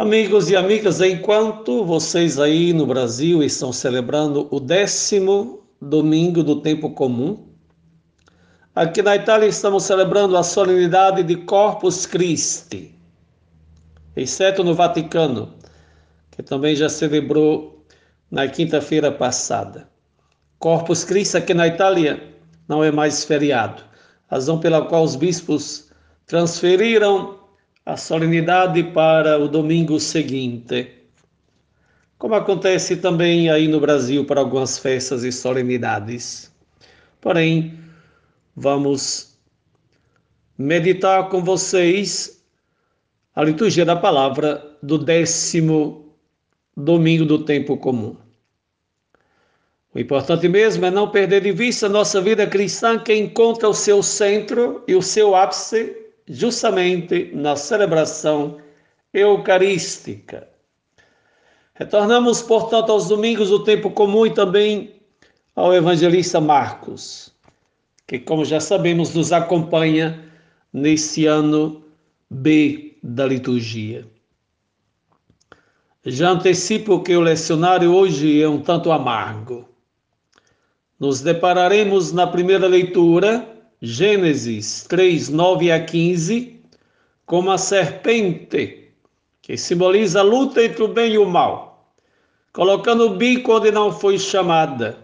Amigos e amigas, enquanto vocês aí no Brasil estão celebrando o décimo domingo do tempo comum, aqui na Itália estamos celebrando a solenidade de Corpus Christi, exceto no Vaticano, que também já celebrou na quinta-feira passada. Corpus Christi aqui na Itália não é mais feriado, razão pela qual os bispos transferiram a solenidade para o domingo seguinte, como acontece também aí no Brasil para algumas festas e solenidades. Porém, vamos meditar com vocês a liturgia da palavra do décimo domingo do tempo comum. O importante mesmo é não perder de vista nossa vida cristã que encontra o seu centro e o seu ápice justamente na celebração eucarística. Retornamos, portanto, aos domingos do tempo comum e também ao evangelista Marcos, que, como já sabemos, nos acompanha nesse ano B da liturgia. Já antecipo que o lecionário hoje é um tanto amargo. Nos depararemos na primeira leitura Gênesis 3, 9 a 15, como a serpente, que simboliza a luta entre o bem e o mal, colocando o bico onde não foi chamada.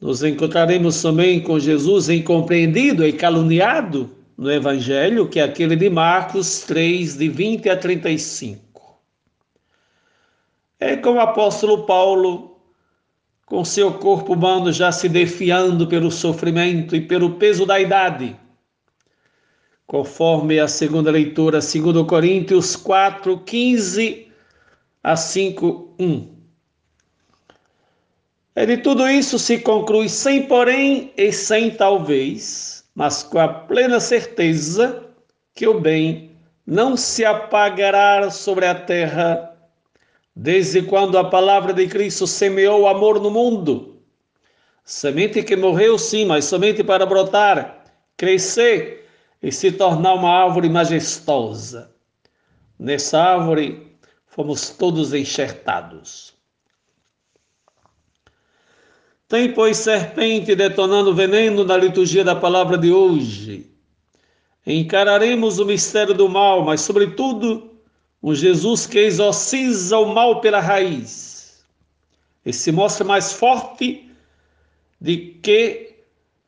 Nos encontraremos também com Jesus incompreendido e caluniado no Evangelho, que é aquele de Marcos 3, de 20 a 35. É como o apóstolo Paulo com seu corpo humano já se defiando pelo sofrimento e pelo peso da idade. Conforme a segunda leitura, 2 Coríntios 4, 15 a 5, 1. É de tudo isso se conclui sem porém e sem talvez, mas com a plena certeza que o bem não se apagará sobre a terra Desde quando a palavra de Cristo semeou o amor no mundo, semente que morreu sim, mas somente para brotar, crescer e se tornar uma árvore majestosa. Nessa árvore fomos todos enxertados. Tem, pois, serpente detonando veneno na liturgia da palavra de hoje. Encararemos o mistério do mal, mas, sobretudo, um Jesus que exorciza o mal pela raiz e se mostra mais forte de que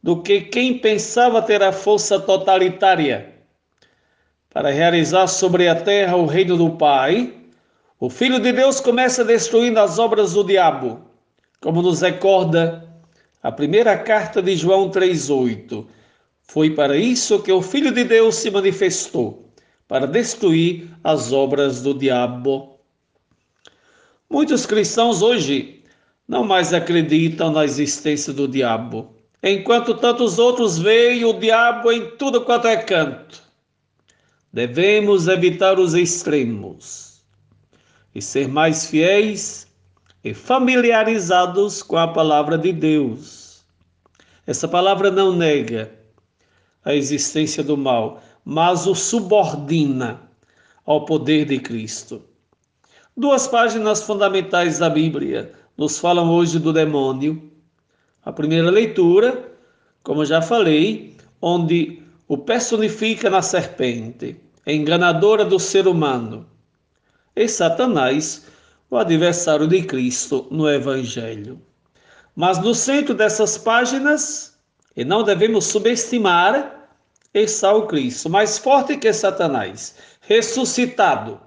do que quem pensava ter a força totalitária para realizar sobre a terra o reino do Pai. O Filho de Deus começa destruindo as obras do diabo, como nos recorda a primeira carta de João 3:8. Foi para isso que o Filho de Deus se manifestou para destruir as obras do diabo. Muitos cristãos hoje não mais acreditam na existência do diabo, enquanto tantos outros veem o diabo em tudo quanto é canto. Devemos evitar os extremos e ser mais fiéis e familiarizados com a palavra de Deus. Essa palavra não nega a existência do mal, mas o subordina ao poder de Cristo. Duas páginas fundamentais da Bíblia nos falam hoje do demônio. A primeira leitura, como já falei, onde o personifica na serpente, enganadora do ser humano, e Satanás, o adversário de Cristo no Evangelho. Mas no centro dessas páginas, e não devemos subestimar, está o Cristo, mais forte que Satanás, ressuscitado,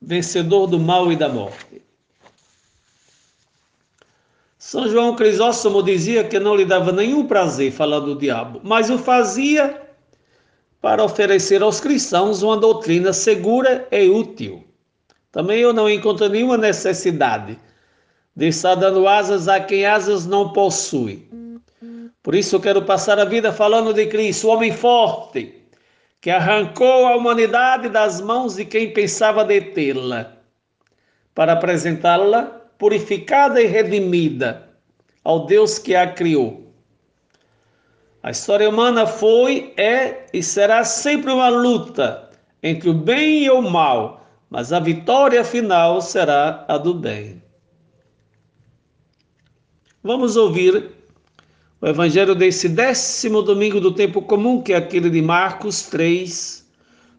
vencedor do mal e da morte. São João Crisóstomo dizia que não lhe dava nenhum prazer falar do diabo, mas o fazia para oferecer aos cristãos uma doutrina segura e útil. Também eu não encontro nenhuma necessidade de estar dando asas a quem asas não possui. Por isso eu quero passar a vida falando de Cristo, o homem forte, que arrancou a humanidade das mãos de quem pensava detê-la, para apresentá-la purificada e redimida ao Deus que a criou. A história humana foi, é e será sempre uma luta entre o bem e o mal, mas a vitória final será a do bem. Vamos ouvir o evangelho desse décimo domingo do tempo comum, que é aquele de Marcos 3,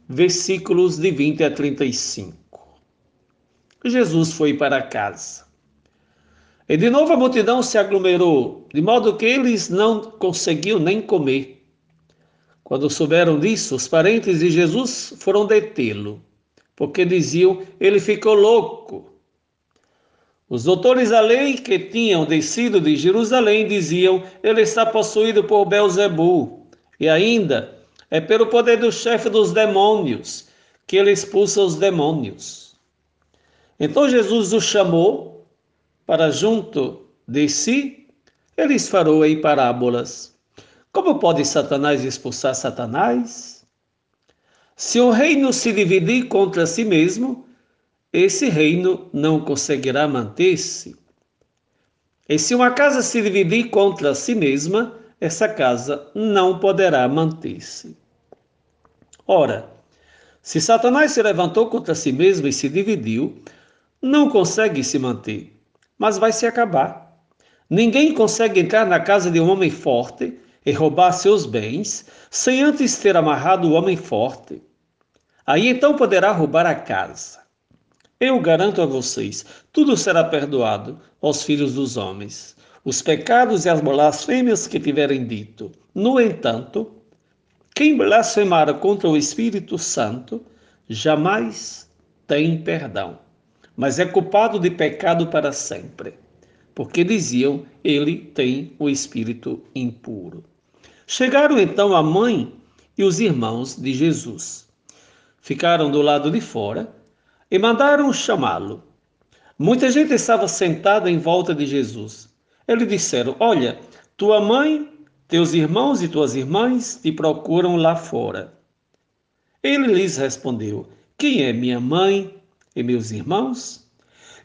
versículos de 20 a 35. Jesus foi para casa. E de novo a multidão se aglomerou, de modo que eles não conseguiam nem comer. Quando souberam disso, os parentes de Jesus foram detê-lo, porque diziam: ele ficou louco. Os doutores da lei que tinham descido de Jerusalém diziam: ele está possuído por Belzebu. E ainda, é pelo poder do chefe dos demônios que ele expulsa os demônios. Então Jesus o chamou para junto de si, eles falou em parábolas. Como pode Satanás expulsar Satanás? Se o reino se dividir contra si mesmo, esse reino não conseguirá manter-se. E se uma casa se dividir contra si mesma, essa casa não poderá manter-se. Ora, se Satanás se levantou contra si mesmo e se dividiu, não consegue se manter, mas vai se acabar. Ninguém consegue entrar na casa de um homem forte e roubar seus bens, sem antes ter amarrado o homem forte. Aí então poderá roubar a casa. Eu garanto a vocês, tudo será perdoado aos filhos dos homens, os pecados e as blasfêmias que tiverem dito. No entanto, quem blasfemar contra o Espírito Santo jamais tem perdão, mas é culpado de pecado para sempre, porque diziam ele tem o espírito impuro. Chegaram então a mãe e os irmãos de Jesus. Ficaram do lado de fora e mandaram chamá-lo. Muita gente estava sentada em volta de Jesus. Eles disseram: Olha, tua mãe, teus irmãos e tuas irmãs te procuram lá fora. Ele lhes respondeu: Quem é minha mãe e meus irmãos?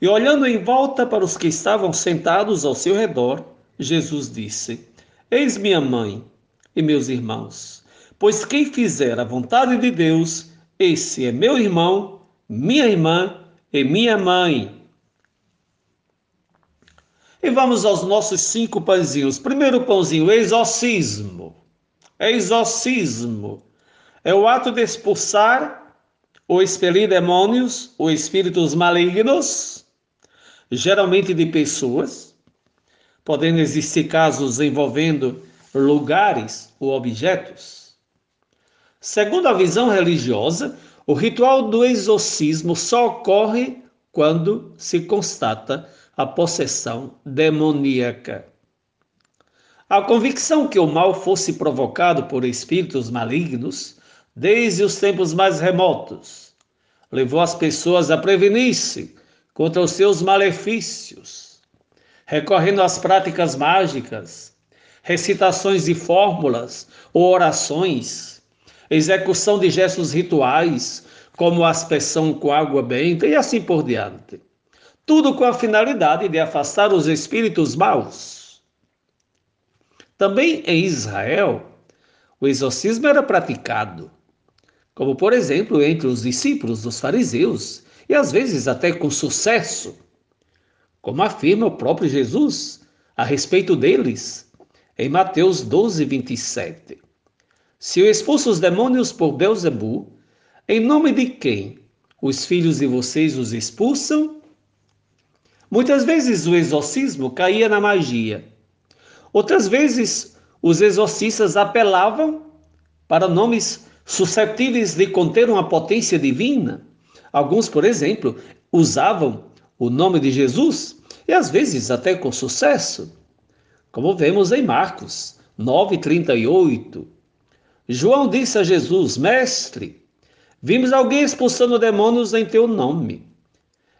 E olhando em volta para os que estavam sentados ao seu redor, Jesus disse: Eis minha mãe e meus irmãos. Pois quem fizer a vontade de Deus, esse é meu irmão, minha irmã e minha mãe. E vamos aos nossos cinco pãezinhos. Primeiro pãozinho, exorcismo. Exorcismo é o ato de expulsar ou expelir demônios ou espíritos malignos, geralmente de pessoas, podendo existir casos envolvendo lugares ou objetos. Segundo a visão religiosa, o ritual do exorcismo só ocorre quando se constata a possessão demoníaca. A convicção que o mal fosse provocado por espíritos malignos, desde os tempos mais remotos, levou as pessoas a prevenir-se contra os seus malefícios, recorrendo às práticas mágicas, recitações de fórmulas ou orações, execução de gestos rituais, como aspersão com água benta e assim por diante. Tudo com a finalidade de afastar os espíritos maus. Também em Israel, o exorcismo era praticado, como por exemplo entre os discípulos dos fariseus, e às vezes até com sucesso, como afirma o próprio Jesus a respeito deles em Mateus 12, 27. Se eu expulso os demônios por Belzebu, em nome de quem os filhos de vocês os expulsam? Muitas vezes o exorcismo caía na magia. Outras vezes os exorcistas apelavam para nomes suscetíveis de conter uma potência divina. Alguns, por exemplo, usavam o nome de Jesus e às vezes até com sucesso como vemos em Marcos 9:38. João disse a Jesus: Mestre, vimos alguém expulsando demônios em teu nome.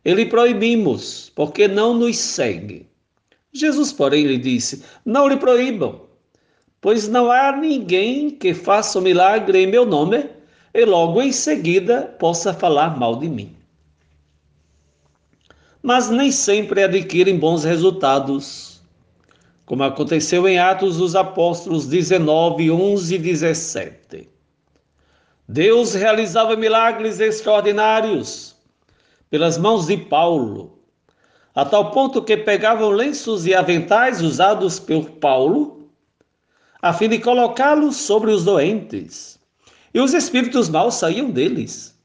Ele proibimos, porque não nos segue. Jesus, porém, lhe disse: Não lhe proíbam, pois não há ninguém que faça um milagre em meu nome e logo em seguida possa falar mal de mim. Mas nem sempre adquirem bons resultados como aconteceu em Atos dos Apóstolos 19, 11 e 17. Deus realizava milagres extraordinários pelas mãos de Paulo, a tal ponto que pegavam lenços e aventais usados por Paulo, a fim de colocá-los sobre os doentes, e os espíritos maus saíam deles.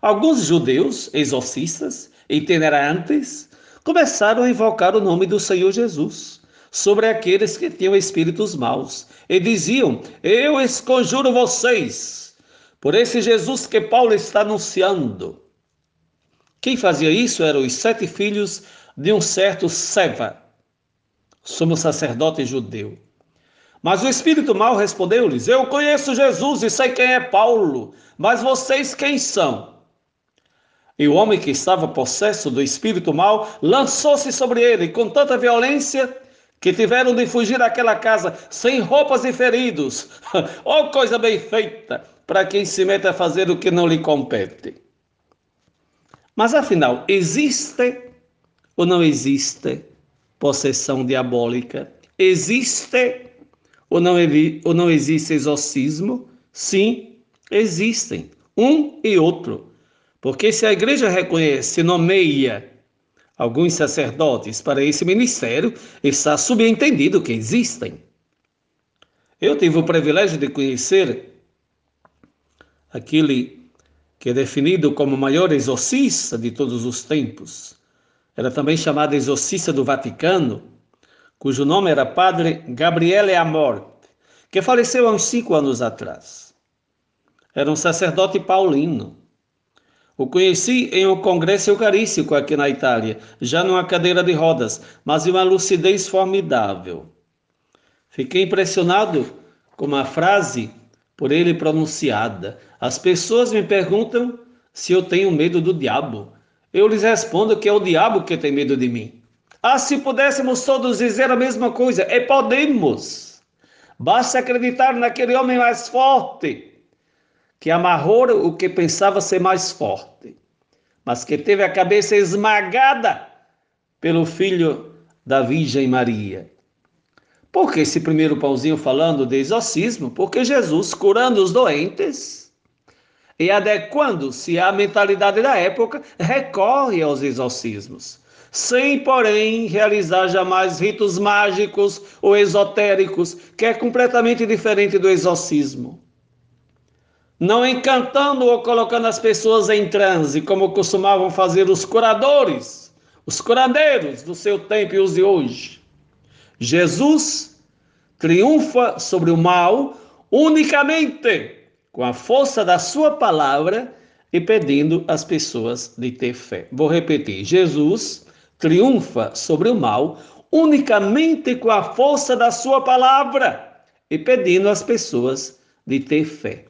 Alguns judeus, exorcistas, itinerantes, começaram a invocar o nome do Senhor Jesus sobre aqueles que tinham espíritos maus e diziam: Eu esconjuro vocês por esse Jesus que Paulo está anunciando. Quem fazia isso eram os sete filhos de um certo Seva, sumo sacerdote judeu. Mas o espírito mau respondeu-lhes: Eu conheço Jesus e sei quem é Paulo, mas vocês quem são? E o homem que estava possesso do espírito mau lançou-se sobre ele com tanta violência que tiveram de fugir daquela casa sem roupas e feridos. oh, coisa bem feita para quem se mete a fazer o que não lhe compete. Mas afinal, existe ou não existe possessão diabólica? Existe ou não, ou não existe exorcismo? Sim, existem, um e outro. Porque se a igreja reconhece, nomeia alguns sacerdotes para esse ministério, está subentendido que existem. Eu tive o privilégio de conhecer aquele que é definido como o maior exorcista de todos os tempos. Era também chamado exorcista do Vaticano, cujo nome era Padre Gabriele Amor, que faleceu há uns cinco anos atrás. Era um sacerdote paulino. O conheci em um congresso eucarístico aqui na Itália, já numa cadeira de rodas, mas de uma lucidez formidável. Fiquei impressionado com uma frase por ele pronunciada. As pessoas me perguntam se eu tenho medo do diabo. Eu lhes respondo que é o diabo que tem medo de mim. Ah, se pudéssemos todos dizer a mesma coisa, e podemos. Basta acreditar naquele homem mais forte, que amarrou o que pensava ser mais forte, mas que teve a cabeça esmagada pelo filho da Virgem Maria. Por que esse primeiro pãozinho falando de exorcismo? Porque Jesus, curando os doentes e adequando-se à mentalidade da época, recorre aos exorcismos, sem, porém, realizar jamais ritos mágicos ou esotéricos, que é completamente diferente do exorcismo. Não encantando ou colocando as pessoas em transe, como costumavam fazer os curadores, os curandeiros do seu tempo e os de hoje Jesus triunfa sobre o mal unicamente com a força da sua palavra e pedindo às pessoas de ter fé. Vou repetir: Jesus triunfa sobre o mal unicamente com a força da sua palavra e pedindo às pessoas de ter fé.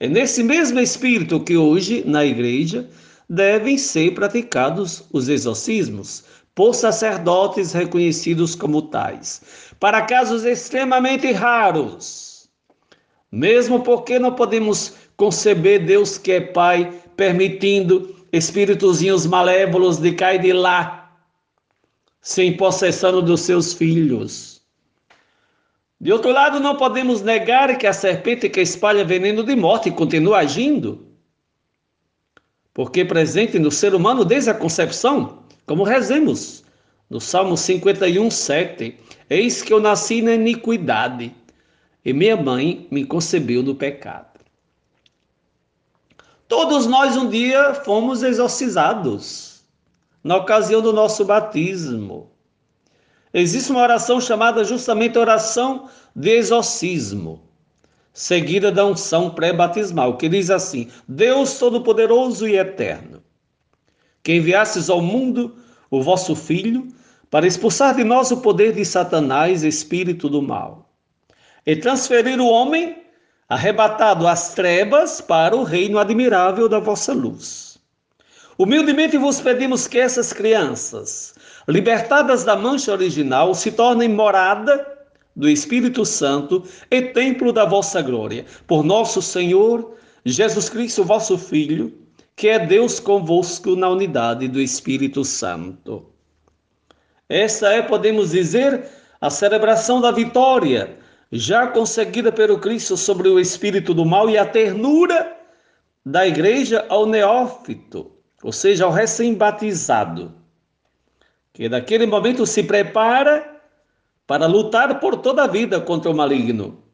É nesse mesmo espírito que hoje, na igreja, devem ser praticados os exorcismos, por sacerdotes reconhecidos como tais, para casos extremamente raros. Mesmo porque não podemos conceber Deus que é Pai, permitindo espíritozinhos malévolos de cair de lá, sem possessão dos seus filhos. De outro lado, não podemos negar que a serpente que espalha veneno de morte continua agindo, porque presente no ser humano desde a concepção, como rezemos no Salmo 51, 7. Eis que eu nasci na iniquidade e minha mãe me concebeu no pecado. Todos nós um dia fomos exorcizados na ocasião do nosso batismo. Existe uma oração chamada justamente oração de exorcismo, seguida da unção pré-batismal, que diz assim: Deus Todo-Poderoso e Eterno, que enviastes ao mundo o vosso Filho para expulsar de nós o poder de Satanás, espírito do mal, e transferir o homem arrebatado às trevas para o reino admirável da vossa luz. Humildemente vos pedimos que essas crianças, libertadas da mancha original, se tornem morada do Espírito Santo e templo da vossa glória, por nosso Senhor Jesus Cristo, vosso Filho que é Deus convosco na unidade do Espírito Santo. Esta é, podemos dizer, a celebração da vitória já conseguida pelo Cristo sobre o espírito do mal e a ternura da igreja ao neófito, ou seja, ao recém-batizado, que naquele momento se prepara para lutar por toda a vida contra o maligno.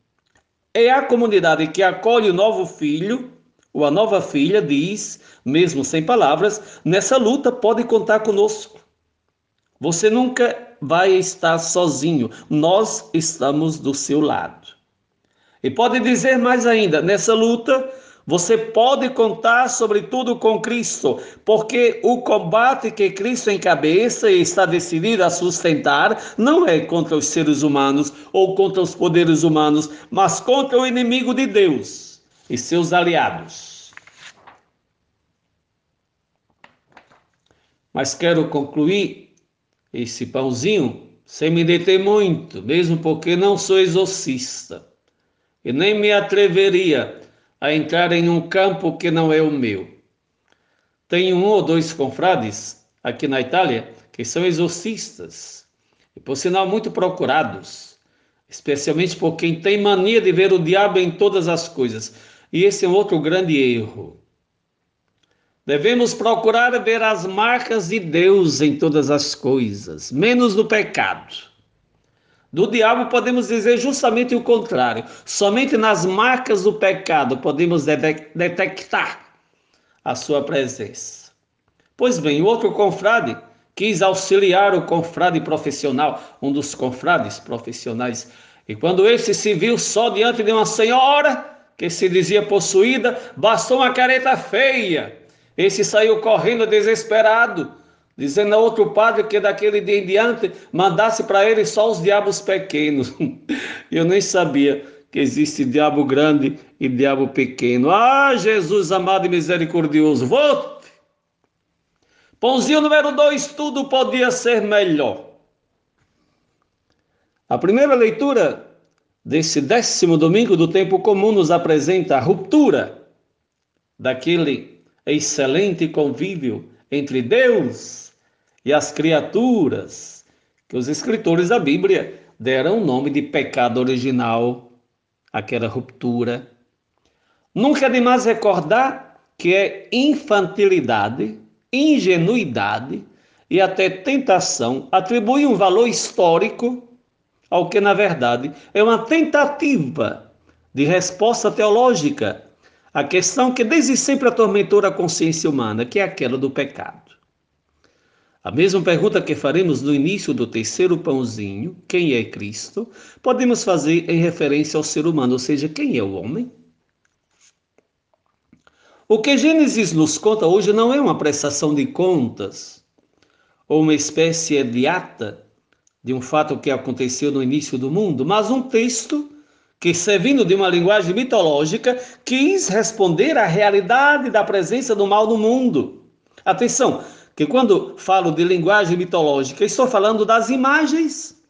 É a comunidade que acolhe o novo filho ou a nova filha, diz, mesmo sem palavras, nessa luta pode contar conosco. Você nunca vai estar sozinho, nós estamos do seu lado. E pode dizer mais ainda: nessa luta, você pode contar sobretudo com Cristo, porque o combate que Cristo encabeça e está decidido a sustentar não é contra os seres humanos ou contra os poderes humanos, mas contra o inimigo de Deus e seus aliados. Mas quero concluir esse pãozinho sem me deter muito, mesmo porque não sou exorcista e nem me atreveria a entrar em um campo que não é o meu. Tenho um ou dois confrades aqui na Itália que são exorcistas e, por sinal, muito procurados, especialmente por quem tem mania de ver o diabo em todas as coisas. E esse é um outro grande erro. Devemos procurar ver as marcas de Deus em todas as coisas, menos no pecado. Do diabo podemos dizer justamente o contrário. Somente nas marcas do pecado podemos detectar a sua presença. Pois bem, o outro confrade quis auxiliar o confrade profissional, um dos confrades profissionais. E quando esse se viu só diante de uma senhora que se dizia possuída, bastou uma careta feia. Esse saiu correndo desesperado dizendo a outro padre que daquele dia em diante mandasse para ele só os diabos pequenos. Eu nem sabia que existe diabo grande e diabo pequeno. Ah, Jesus amado e misericordioso, volte! Pãozinho número dois, tudo podia ser melhor. A primeira leitura desse décimo domingo do tempo comum nos apresenta a ruptura daquele excelente convívio entre Deus e as criaturas, que os escritores da Bíblia deram o nome de pecado original, aquela ruptura. Nunca é demais recordar que é infantilidade, ingenuidade e até tentação atribuir um valor histórico ao que, na verdade, é uma tentativa de resposta teológica à questão que desde sempre atormentou a consciência humana, que é aquela do pecado. A mesma pergunta que faremos no início do terceiro pãozinho, quem é Cristo, podemos fazer em referência ao ser humano, ou seja, quem é o homem? O que Gênesis nos conta hoje não é uma prestação de contas ou uma espécie de ata de um fato que aconteceu no início do mundo, mas um texto que, servindo de uma linguagem mitológica, quis responder à realidade da presença do mal no mundo. Atenção, que quando falo de linguagem mitológica, estou falando das imagens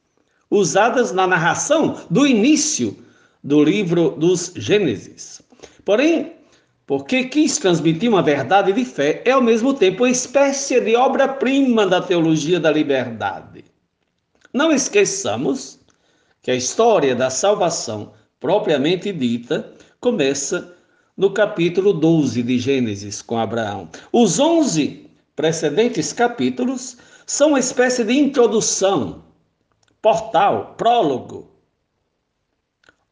usadas na narração do início do livro dos Gênesis. Porém, porque quis transmitir uma verdade de fé, é ao mesmo tempo uma espécie de obra-prima da teologia da liberdade. Não esqueçamos que a história da salvação, propriamente dita, começa no capítulo 12 de Gênesis com Abraão. Os 11 precedentes capítulos são uma espécie de introdução, portal, prólogo,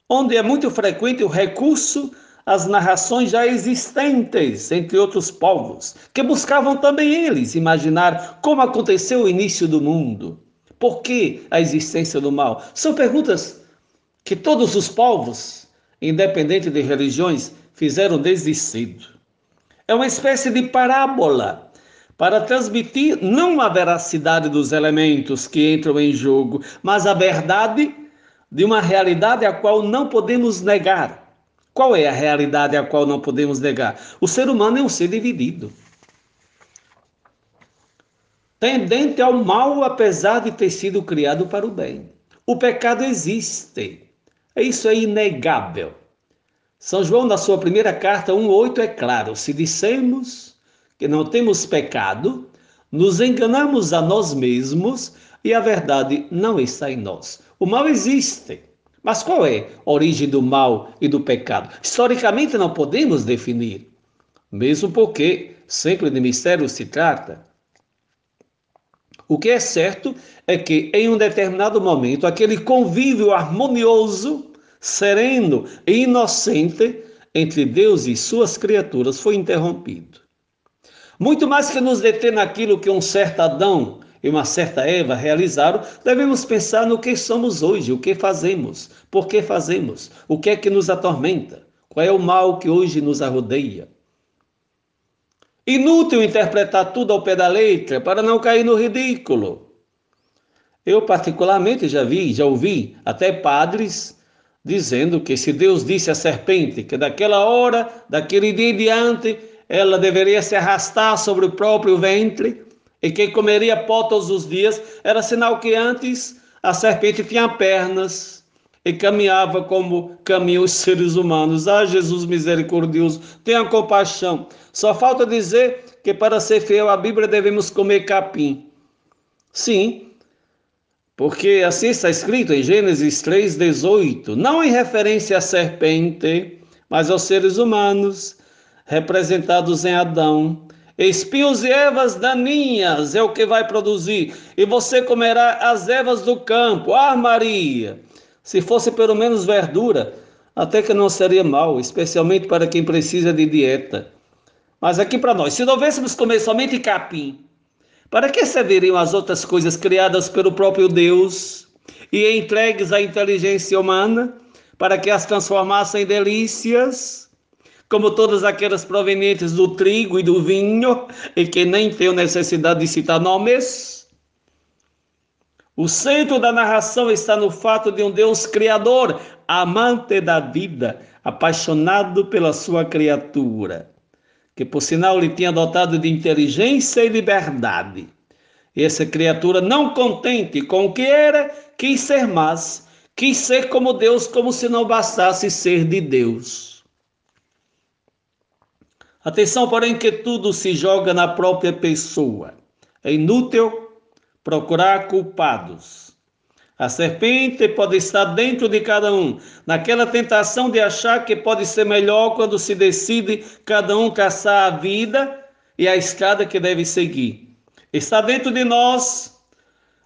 onde é muito frequente o recurso às narrações já existentes entre outros povos, que buscavam também eles imaginar como aconteceu o início do mundo, por que a existência do mal. São perguntas que todos os povos, independente de religiões, fizeram desde cedo. É uma espécie de parábola para transmitir não a veracidade dos elementos que entram em jogo, mas a verdade de uma realidade a qual não podemos negar. Qual é a realidade a qual não podemos negar? O ser humano é um ser dividido. Tendente ao mal, apesar de ter sido criado para o bem. O pecado existe. Isso é inegável. São João, na sua primeira carta 1,8, é claro: se dissemos que não temos pecado, nos enganamos a nós mesmos e a verdade não está em nós. O mal existe, Mas qual é a origem do mal e do pecado? Historicamente não podemos definir, mesmo porque sempre de mistério se trata. O que é certo é que em um determinado momento aquele convívio harmonioso, sereno e inocente entre Deus e suas criaturas foi interrompido. Muito mais que nos deter naquilo que um certo Adão e uma certa Eva realizaram, devemos pensar no que somos hoje, o que fazemos, por que fazemos, o que é que nos atormenta, qual é o mal que hoje nos arrodeia. Inútil interpretar tudo ao pé da letra para não cair no ridículo. Eu, particularmente, já vi, já ouvi até padres dizendo que se Deus disse à serpente que daquela hora, daquele dia em diante, ela deveria se arrastar sobre o próprio ventre e que comeria pó todos os dias, era sinal que antes a serpente tinha pernas e caminhava como caminham os seres humanos. Ah, Jesus misericordioso, tenha compaixão. Só falta dizer que para ser fiel à Bíblia devemos comer capim. Sim, porque assim está escrito em Gênesis 3,18, não em referência à serpente, mas aos seres humanos representados em Adão. Espinhos e ervas daninhas é o que vai produzir, e você comerá as ervas do campo. Ah, Maria! Se fosse pelo menos verdura, até que não seria mal, especialmente para quem precisa de dieta. Mas aqui para nós, se devêssemos comer somente capim, para que serviriam as outras coisas criadas pelo próprio Deus e entregues à inteligência humana para que as transformassem em delícias? Como todas aquelas provenientes do trigo e do vinho, e que nem tenho necessidade de citar nomes. O centro da narração está no fato de um Deus criador, amante da vida, apaixonado pela sua criatura, que por sinal lhe tinha dotado de inteligência e liberdade. E essa criatura, não contente com o que era, quis ser mais, quis ser como Deus, como se não bastasse ser de Deus. Atenção, porém, que tudo se joga na própria pessoa. É inútil procurar culpados. A serpente pode estar dentro de cada um, naquela tentação de achar que pode ser melhor quando se decide cada um caçar a vida e a escada que deve seguir. Está dentro de nós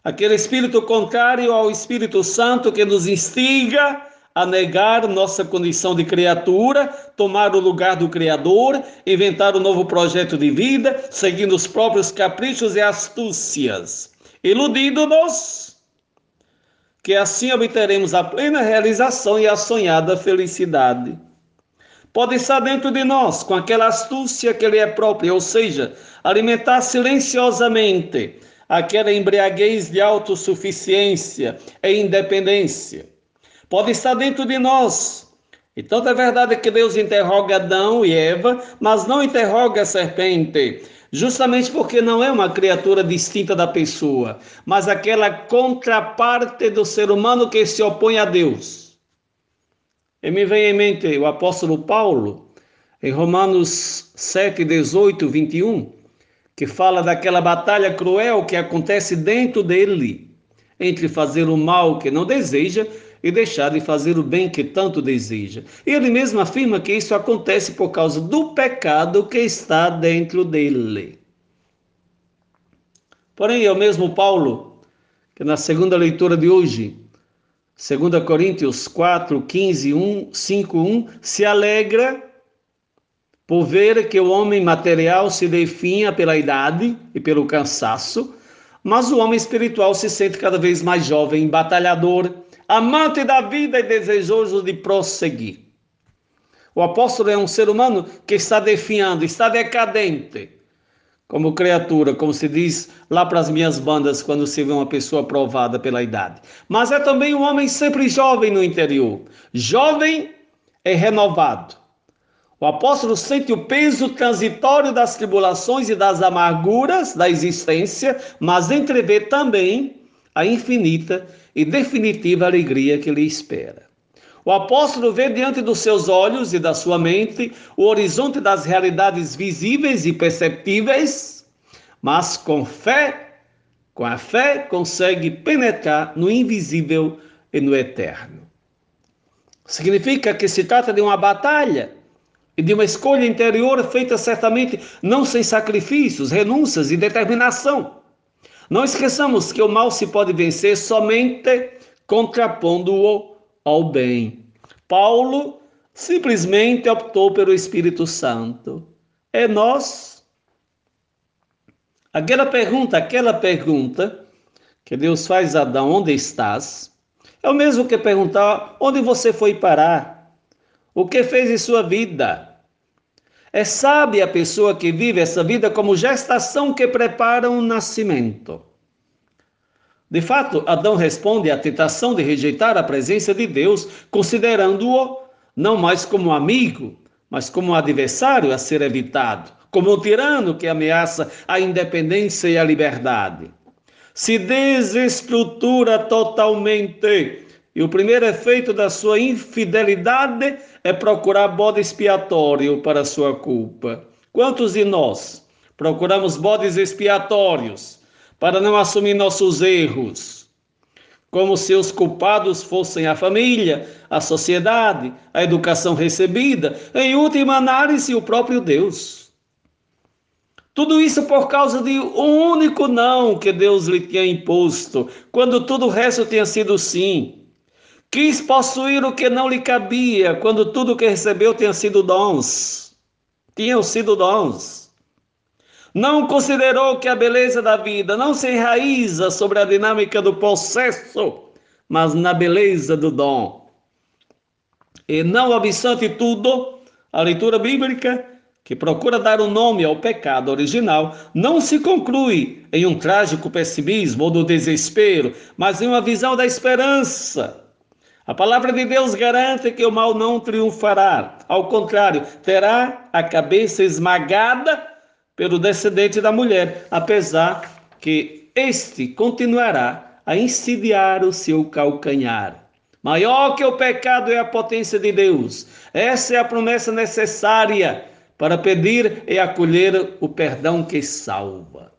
aquele espírito contrário ao Espírito Santo que nos instiga a negar nossa condição de criatura, tomar o lugar do Criador, inventar um novo projeto de vida, seguindo os próprios caprichos e astúcias, iludindo-nos que assim obteremos a plena realização e a sonhada felicidade. Pode estar dentro de nós, com aquela astúcia que lhe é própria, ou seja, alimentar silenciosamente aquela embriaguez de autossuficiência e independência pode estar dentro de nós. Então é verdade que Deus interroga Adão e Eva, mas não interroga a serpente, justamente porque não é uma criatura distinta da pessoa, mas aquela contraparte do ser humano que se opõe a Deus. E me vem em mente o apóstolo Paulo, em Romanos 7, 18, 21, que fala daquela batalha cruel que acontece dentro dele, entre fazer o mal que não deseja e deixar de fazer o bem que tanto deseja. E ele mesmo afirma que isso acontece por causa do pecado que está dentro dele. Porém, é o mesmo Paulo que na segunda leitura de hoje, 2 Coríntios 4, 15, 1, 5, 1, se alegra por ver que o homem material se definha pela idade e pelo cansaço, mas o homem espiritual se sente cada vez mais jovem, batalhador, amante da vida e desejoso de prosseguir. O apóstolo é um ser humano que está definhando, está decadente como criatura, como se diz lá para as minhas bandas quando se vê uma pessoa provada pela idade. Mas é também um homem sempre jovem no interior, jovem e renovado. O apóstolo sente o peso transitório das tribulações e das amarguras da existência, mas entrevê também a infinita e definitiva alegria que lhe espera. O apóstolo vê diante dos seus olhos e da sua mente o horizonte das realidades visíveis e perceptíveis, mas com fé, com a fé, consegue penetrar no invisível e no eterno. Significa que se trata de uma batalha e de uma escolha interior feita certamente não sem sacrifícios, renúncias e determinação. Não esqueçamos que o mal se pode vencer somente contrapondo-o ao bem. Paulo simplesmente optou pelo Espírito Santo. É nós. Aquela pergunta, aquela pergunta que Deus faz a Adão, onde estás? É o mesmo que perguntar onde você foi parar, o que fez em sua vida. É sábia a pessoa que vive essa vida como gestação que prepara um nascimento. De fato, Adão responde à tentação de rejeitar a presença de Deus, considerando-o não mais como amigo, mas como adversário a ser evitado, como um tirano que ameaça a independência e a liberdade. Se desestrutura totalmente. E o primeiro efeito da sua infidelidade é procurar bode expiatório para a sua culpa. Quantos de nós procuramos bodes expiatórios para não assumir nossos erros? Como se os culpados fossem a família, a sociedade, a educação recebida, em última análise, o próprio Deus. Tudo isso por causa de um único não que Deus lhe tinha imposto, quando tudo o resto tinha sido sim. Quis possuir o que não lhe cabia, quando tudo o que recebeu tinha sido dons. Tinham sido dons. Não considerou que a beleza da vida não se enraiza sobre a dinâmica do processo, mas na beleza do dom. E não obstante tudo, a leitura bíblica, que procura dar o um nome ao pecado original, não se conclui em um trágico pessimismo ou do desespero, mas em uma visão da esperança a palavra de Deus garante que o mal não triunfará. Ao contrário, terá a cabeça esmagada pelo descendente da mulher, apesar que este continuará a insidiar o seu calcanhar. Maior que o pecado é a potência de Deus. Essa é a promessa necessária para pedir e acolher o perdão que salva.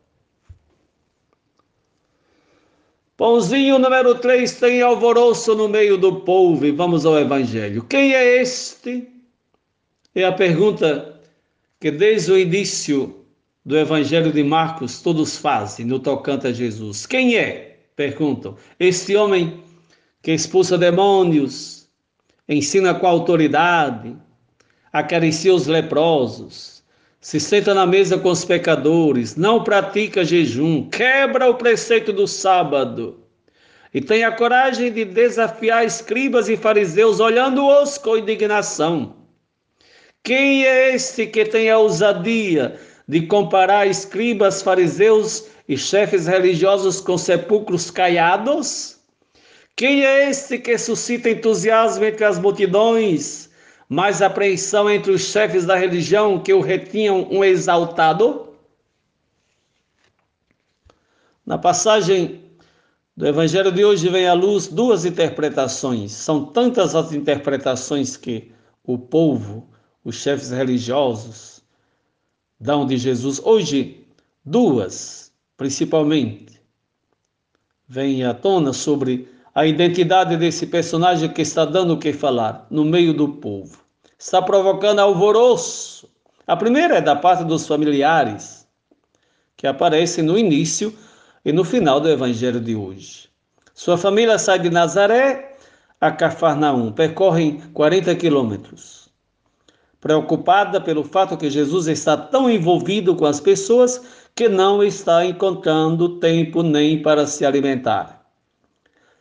Pãozinho número 3 tem alvoroço no meio do povo e vamos ao Evangelho. Quem é este? É a pergunta que desde o início do Evangelho de Marcos todos fazem no tocante a Jesus. Quem é? Perguntam. Este homem que expulsa demônios, ensina com autoridade, acaricia os leprosos, se senta na mesa com os pecadores, não pratica jejum, quebra o preceito do sábado e tem a coragem de desafiar escribas e fariseus, olhando-os com indignação. Quem é este que tem a ousadia de comparar escribas, fariseus e chefes religiosos com sepulcros caiados? Quem é este que suscita entusiasmo entre as multidões? Mais apreensão entre os chefes da religião que o retinham um exaltado? Na passagem do Evangelho de hoje vem à luz duas interpretações. São tantas as interpretações que o povo, os chefes religiosos, dão de Jesus. Hoje, duas, principalmente, vêm à tona sobre a identidade desse personagem que está dando o que falar no meio do povo. Está provocando alvoroço. A primeira é da parte dos familiares, que aparecem no início e no final do evangelho de hoje. Sua família sai de Nazaré a Cafarnaum, percorrem 40 quilômetros. Preocupada pelo fato que Jesus está tão envolvido com as pessoas que não está encontrando tempo nem para se alimentar.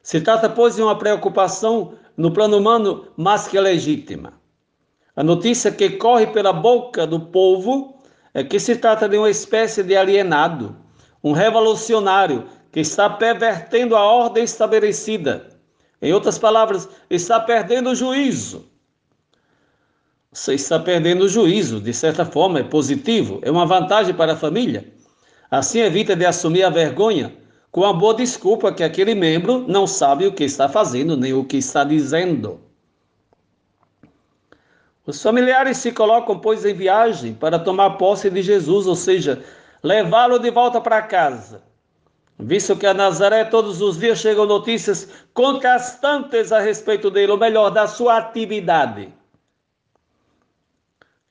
Se trata, pois, de uma preocupação no plano humano mais que legítima. A notícia que corre pela boca do povo é que se trata de uma espécie de alienado, um revolucionário que está pervertendo a ordem estabelecida. Em outras palavras, está perdendo o juízo. Você está perdendo o juízo, de certa forma, é positivo, é uma vantagem para a família. Assim evita de assumir a vergonha com a boa desculpa que aquele membro não sabe o que está fazendo nem o que está dizendo. Os familiares se colocam, pois, em viagem para tomar posse de Jesus, ou seja, levá-lo de volta para casa. visto que a Nazaré todos os dias chegam notícias contrastantes a respeito dele, ou melhor, da sua atividade.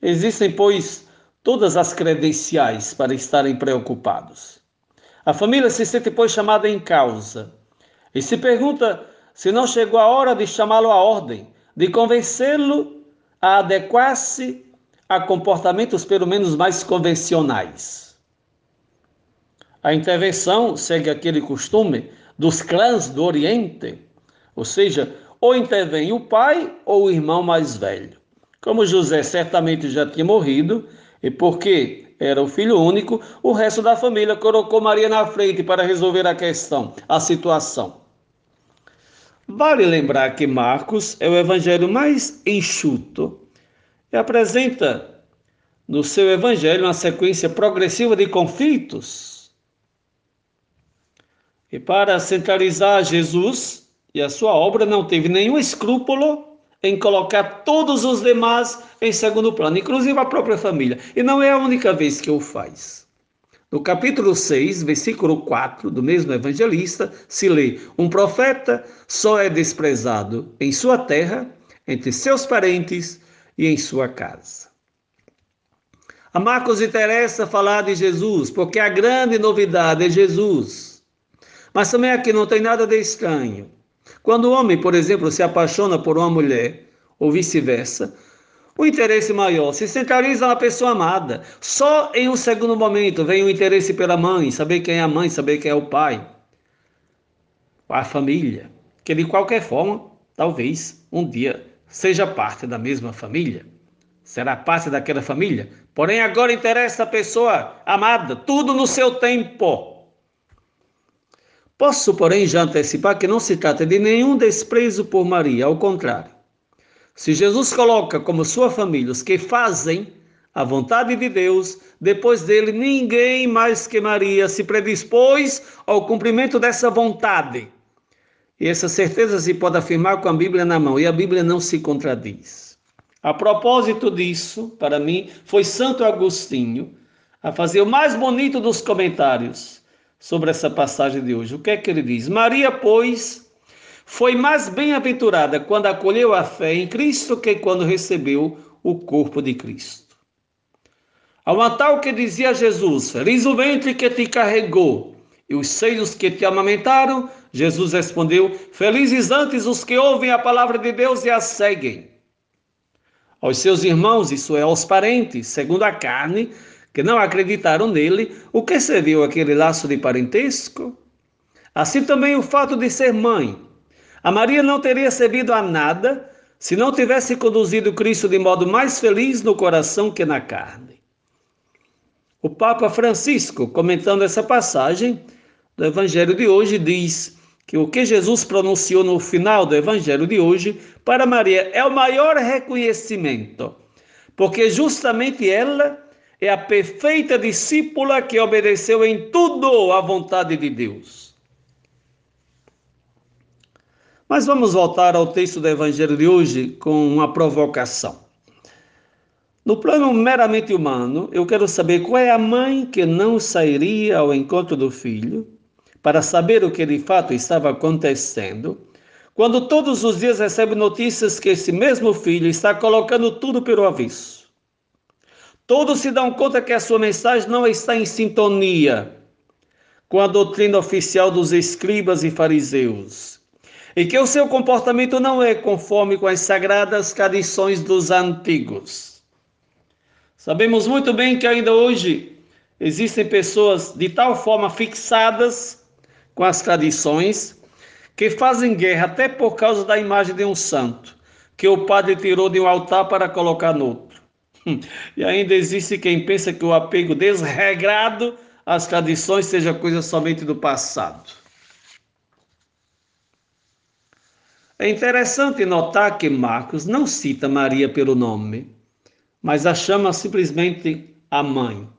Existem, pois, todas as credenciais para estarem preocupados. A família se sente, pois, chamada em causa e se pergunta se não chegou a hora de chamá-lo à ordem, de convencê-lo a adequar-se a comportamentos pelo menos mais convencionais. A intervenção segue aquele costume dos clãs do Oriente, ou seja, ou intervém o pai ou o irmão mais velho. Como José certamente já tinha morrido, e porque era o filho único, o resto da família colocou Maria na frente para resolver a questão, a situação. Vale lembrar que Marcos é o evangelho mais enxuto e apresenta no seu evangelho uma sequência progressiva de conflitos. E para centralizar Jesus e a sua obra, não teve nenhum escrúpulo em colocar todos os demais em segundo plano, inclusive a própria família. E não é a única vez que o faz. No capítulo 6, versículo 4 do mesmo evangelista, se lê: Um profeta só é desprezado em sua terra, entre seus parentes e em sua casa. A Marcos interessa falar de Jesus, porque a grande novidade é Jesus. Mas também aqui não tem nada de estranho. Quando o homem, por exemplo, se apaixona por uma mulher, ou vice-versa, o interesse maior se centraliza na pessoa amada. Só em um segundo momento vem o interesse pela mãe, saber quem é a mãe, saber quem é o pai. A família, que de qualquer forma, talvez um dia seja parte da mesma família. Será parte daquela família. Porém, agora interessa a pessoa amada, tudo no seu tempo. Posso, porém, já antecipar que não se trata de nenhum desprezo por Maria, ao contrário. Se Jesus coloca como sua família os que fazem a vontade de Deus, depois dele ninguém mais que Maria se predispôs ao cumprimento dessa vontade. E essa certeza se pode afirmar com a Bíblia na mão, e a Bíblia não se contradiz. A propósito disso, para mim, foi Santo Agostinho a fazer o mais bonito dos comentários sobre essa passagem de hoje. O que é que ele diz? Maria, pois, foi mais bem-aventurada quando acolheu a fé em Cristo que quando recebeu o corpo de Cristo. Há uma tal que dizia Jesus: Feliz o ventre que te carregou e os seios que te amamentaram. Jesus respondeu: Felizes antes os que ouvem a palavra de Deus e a seguem. Aos seus irmãos, isso é, aos parentes, segundo a carne, que não acreditaram nele, o que serviu aquele laço de parentesco? Assim também o fato de ser mãe a Maria não teria servido a nada se não tivesse conduzido Cristo de modo mais feliz no coração que na carne. O Papa Francisco, comentando essa passagem do Evangelho de hoje, diz que o que Jesus pronunciou no final do Evangelho de hoje para Maria é o maior reconhecimento, porque justamente ela é a perfeita discípula que obedeceu em tudo à vontade de Deus. Mas vamos voltar ao texto do Evangelho de hoje com uma provocação. No plano meramente humano, eu quero saber qual é a mãe que não sairia ao encontro do filho para saber o que de fato estava acontecendo, quando todos os dias recebe notícias que esse mesmo filho está colocando tudo pelo avesso. Todos se dão conta que a sua mensagem não está em sintonia com a doutrina oficial dos escribas e fariseus e que o seu comportamento não é conforme com as sagradas tradições dos antigos. Sabemos muito bem que ainda hoje existem pessoas de tal forma fixadas com as tradições que fazem guerra até por causa da imagem de um santo que o padre tirou de um altar para colocar no outro. E ainda existe quem pensa que o apego desregrado às tradições seja coisa somente do passado. É interessante notar que Marcos não cita Maria pelo nome, mas a chama simplesmente a mãe,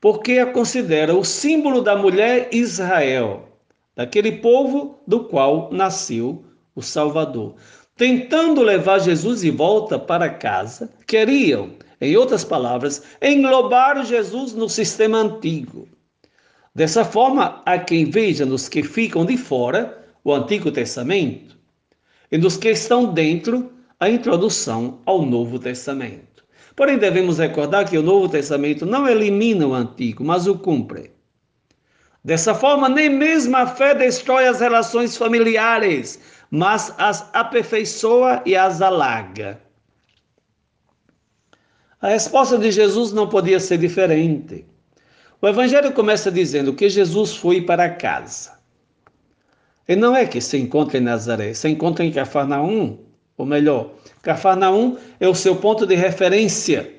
porque a considera o símbolo da mulher Israel, daquele povo do qual nasceu o Salvador. Tentando levar Jesus de volta para casa, queriam, em outras palavras, englobar Jesus no sistema antigo. Dessa forma, há quem veja nos que ficam de fora o Antigo Testamento e nos que estão dentro a introdução ao Novo Testamento. Porém, devemos recordar que o Novo Testamento não elimina o Antigo, mas o cumpre. Dessa forma, nem mesmo a fé destrói as relações familiares, mas as aperfeiçoa e as alarga. A resposta de Jesus não podia ser diferente. O Evangelho começa dizendo que Jesus foi para casa. E não é que se encontra em Nazaré, se encontra em Cafarnaum, ou melhor, Cafarnaum é o seu ponto de referência,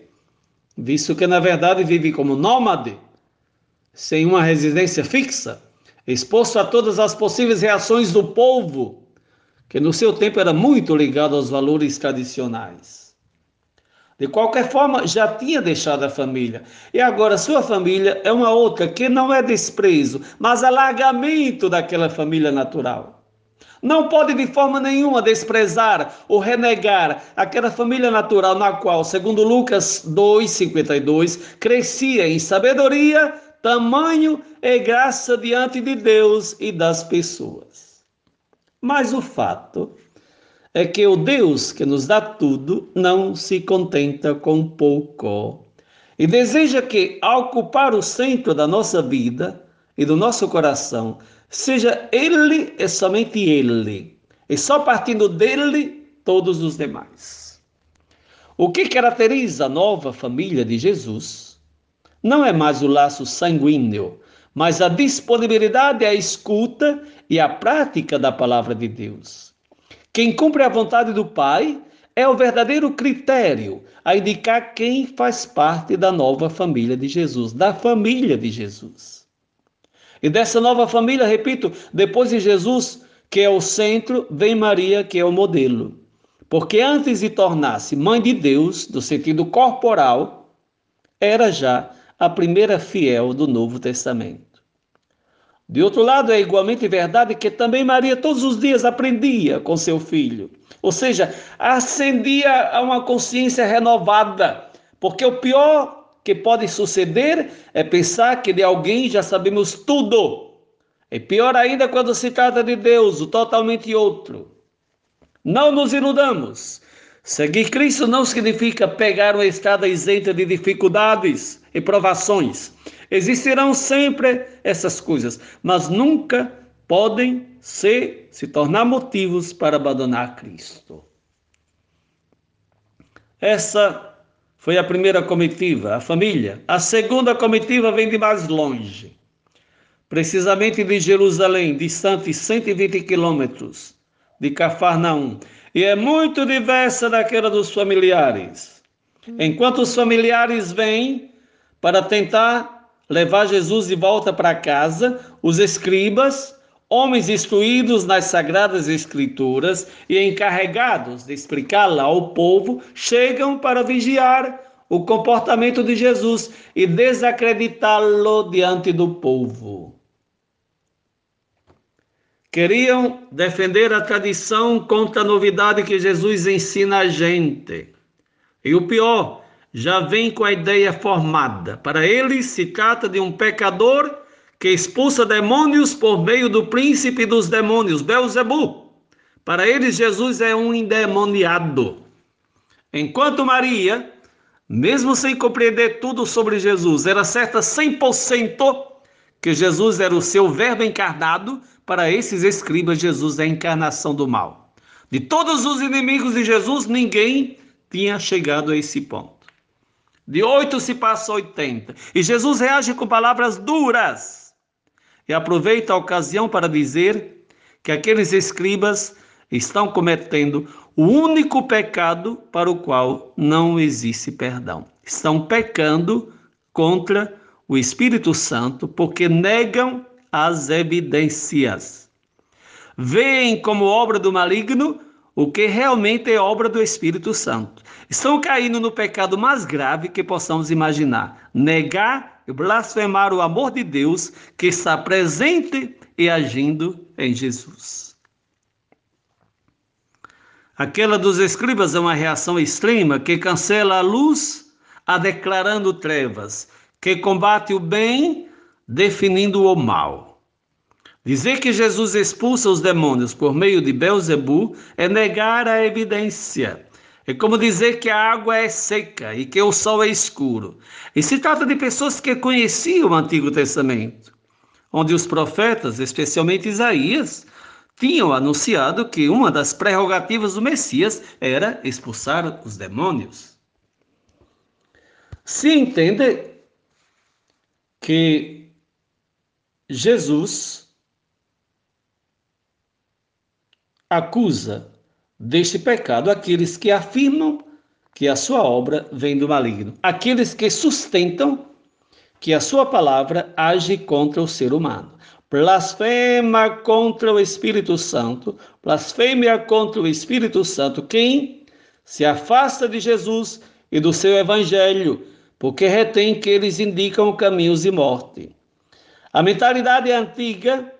visto que na verdade vive como nômade sem uma residência fixa, exposto a todas as possíveis reações do povo, que no seu tempo era muito ligado aos valores tradicionais. De qualquer forma, já tinha deixado a família. E agora sua família é uma outra que não é desprezo, mas alargamento daquela família natural. Não pode de forma nenhuma desprezar ou renegar aquela família natural na qual, segundo Lucas 2:52, crescia em sabedoria, tamanho e graça diante de Deus e das pessoas. Mas o fato é que o Deus que nos dá tudo não se contenta com pouco e deseja que, ao ocupar o centro da nossa vida e do nosso coração, seja Ele e somente Ele, e só partindo dele todos os demais. O que caracteriza a nova família de Jesus não é mais o laço sanguíneo, mas a disponibilidade à escuta e à prática da palavra de Deus. Quem cumpre a vontade do Pai é o verdadeiro critério a indicar quem faz parte da nova família de Jesus, da família de Jesus. E dessa nova família, repito, depois de Jesus, que é o centro, vem Maria, que é o modelo. Porque antes de tornar-se mãe de Deus, no sentido corporal, era já a primeira fiel do Novo Testamento. De outro lado, é igualmente verdade que também Maria todos os dias aprendia com seu filho, ou seja, ascendia a uma consciência renovada, porque o pior que pode suceder é pensar que de alguém já sabemos tudo. É pior ainda quando se trata de Deus, o totalmente outro. Não nos iludamos. Seguir Cristo não significa pegar uma estrada isenta de dificuldades e provações. Existirão sempre essas coisas, mas nunca podem ser, se tornar motivos para abandonar Cristo. Essa foi a primeira comitiva, a família. A segunda comitiva vem de mais longe, precisamente de Jerusalém, distante 120 quilômetros de Cafarnaum, e é muito diversa daquela dos familiares. Enquanto os familiares vêm para tentar levar Jesus de volta para casa, os escribas, homens instruídos nas sagradas escrituras e encarregados de explicá-la ao povo, chegam para vigiar o comportamento de Jesus e desacreditá-lo diante do povo. Queriam defender a tradição contra a novidade que Jesus ensina a gente. E o pior, já vem com a ideia formada. Para eles, se trata de um pecador que expulsa demônios por meio do príncipe dos demônios, Belzebu. Para eles, Jesus é um endemoniado. Enquanto Maria, mesmo sem compreender tudo sobre Jesus, era certa 100% que Jesus era o seu verbo encarnado, para esses escribas, Jesus é a encarnação do mal. De todos os inimigos de Jesus, ninguém tinha chegado a esse ponto. De oito se passa a oitenta. E Jesus reage com palavras duras. E aproveita a ocasião para dizer que aqueles escribas estão cometendo o único pecado para o qual não existe perdão. Estão pecando contra o Espírito Santo porque negam as evidências. Veem como obra do maligno o que realmente é obra do Espírito Santo. Estão caindo no pecado mais grave que possamos imaginar: negar e blasfemar o amor de Deus que está presente e agindo em Jesus. Aquela dos escribas é uma reação extrema que cancela a luz, a declarando trevas, que combate o bem, definindo o mal. Dizer que Jesus expulsa os demônios por meio de Belzebu é negar a evidência. É como dizer que a água é seca e que o sol é escuro. E se trata de pessoas que conheciam o Antigo Testamento, onde os profetas, especialmente Isaías, tinham anunciado que uma das prerrogativas do Messias era expulsar os demônios. Se entende que Jesus acusa deste pecado aqueles que afirmam que a sua obra vem do maligno, aqueles que sustentam que a sua palavra age contra o ser humano. Blasfema contra o Espírito Santo, blasfêmia contra o Espírito Santo, quem se afasta de Jesus e do seu evangelho, porque retém que eles indicam caminhos de morte. A mentalidade antiga,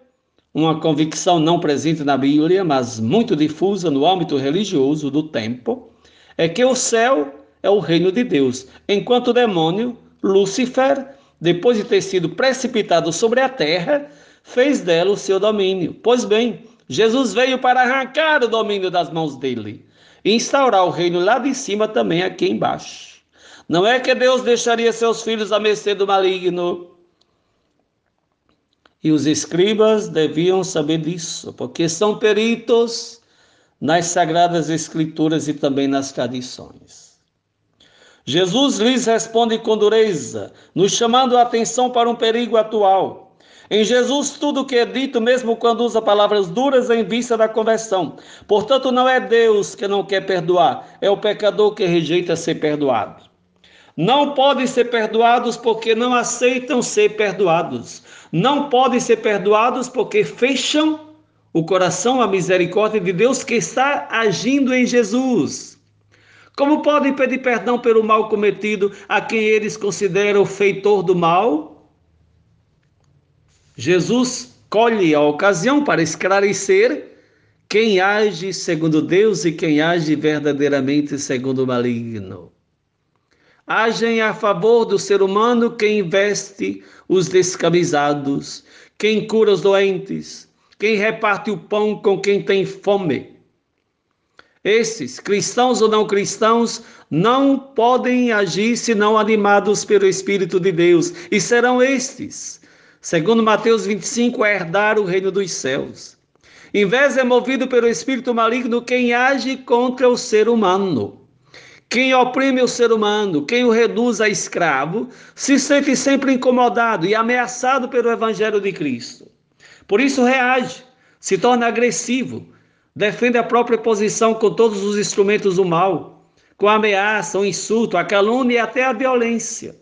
uma convicção não presente na Bíblia, mas muito difusa no âmbito religioso do tempo, é que o céu é o reino de Deus, enquanto o demônio, Lúcifer, depois de ter sido precipitado sobre a terra, fez dela o seu domínio. Pois bem, Jesus veio para arrancar o domínio das mãos dele e instaurar o reino lá de cima também aqui embaixo. Não é que Deus deixaria seus filhos à mercê do maligno, e os escribas deviam saber disso, porque são peritos nas sagradas escrituras e também nas tradições. Jesus lhes responde com dureza, nos chamando a atenção para um perigo atual. Em Jesus, tudo o que é dito, mesmo quando usa palavras duras, é em vista da conversão. Portanto, não é Deus que não quer perdoar, é o pecador que rejeita ser perdoado. Não podem ser perdoados porque não aceitam ser perdoados. Não podem ser perdoados porque fecham o coração à misericórdia de Deus que está agindo em Jesus. Como podem pedir perdão pelo mal cometido a quem eles consideram feitor do mal? Jesus colhe a ocasião para esclarecer quem age segundo Deus e quem age verdadeiramente segundo o maligno. Agem a favor do ser humano quem veste os descamisados, quem cura os doentes, quem reparte o pão com quem tem fome. Esses, cristãos ou não cristãos, não podem agir senão animados pelo Espírito de Deus, e serão estes, segundo Mateus 25, a herdar o reino dos céus. Em vez é movido pelo espírito maligno quem age contra o ser humano. Quem oprime o ser humano, quem o reduz a escravo, se sente sempre incomodado e ameaçado pelo Evangelho de Cristo. Por isso reage, se torna agressivo, defende a própria posição com todos os instrumentos do mal, com a ameaça, o insulto, a calúnia e até a violência.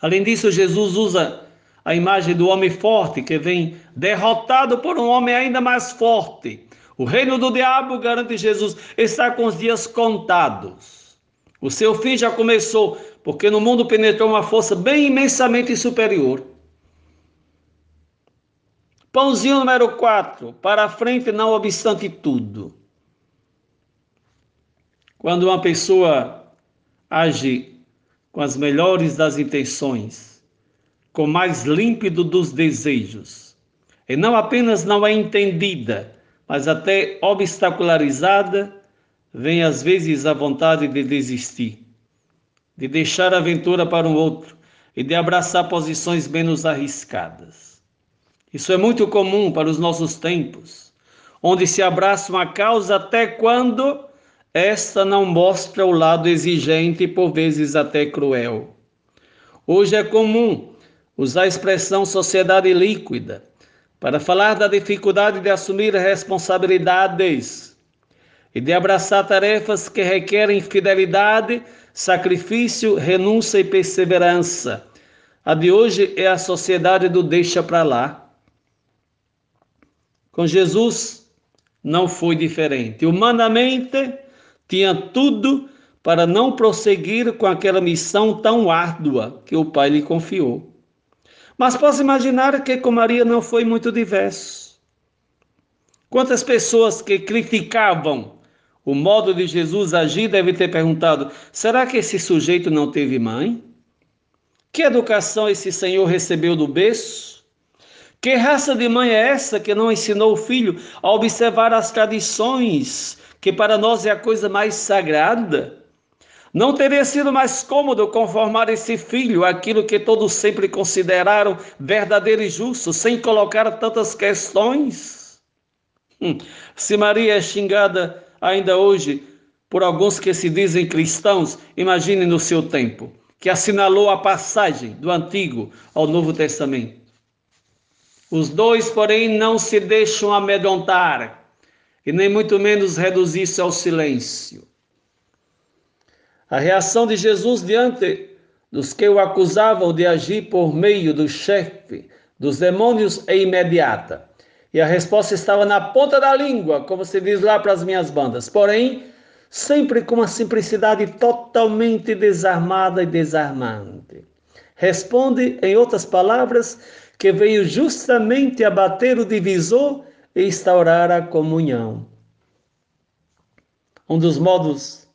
Além disso, Jesus usa a imagem do homem forte que vem derrotado por um homem ainda mais forte o reino do diabo, garante Jesus, está com os dias contados. O seu fim já começou, porque no mundo penetrou uma força bem imensamente superior. Pãozinho número 4, para a frente, não obstante tudo. Quando uma pessoa age com as melhores das intenções, com mais límpido dos desejos, e não apenas não é entendida, mas até obstacularizada, vem às vezes a vontade de desistir, de deixar a aventura para um outro e de abraçar posições menos arriscadas. Isso é muito comum para os nossos tempos, onde se abraça uma causa até quando esta não mostra o lado exigente e por vezes até cruel. Hoje é comum usar a expressão sociedade líquida para falar da dificuldade de assumir responsabilidades e de abraçar tarefas que requerem fidelidade, sacrifício, renúncia e perseverança. A de hoje é a sociedade do deixa para lá. Com Jesus não foi diferente. Humanamente, tinha tudo para não prosseguir com aquela missão tão árdua que o Pai lhe confiou. Mas posso imaginar que com Maria não foi muito diverso. Quantas pessoas que criticavam o modo de Jesus agir devem ter perguntado: será que esse sujeito não teve mãe? Que educação esse Senhor recebeu do berço? Que raça de mãe é essa que não ensinou o filho a observar as tradições, que para nós é a coisa mais sagrada? Não teria sido mais cômodo conformar esse filho aquilo que todos sempre consideraram verdadeiro e justo, sem colocar tantas questões? Hum, se Maria é xingada ainda hoje por alguns que se dizem cristãos, imagine no seu tempo, que assinalou a passagem do Antigo ao Novo Testamento. Os dois, porém, não se deixam amedrontar e nem muito menos reduzir-se ao silêncio. A reação de Jesus diante dos que o acusavam de agir por meio do chefe dos demônios é imediata. E a resposta estava na ponta da língua, como se diz lá para as minhas bandas. Porém, sempre com uma simplicidade totalmente desarmada e desarmante. Responde, em outras palavras, que veio justamente abater o divisor e instaurar a comunhão. Um dos modos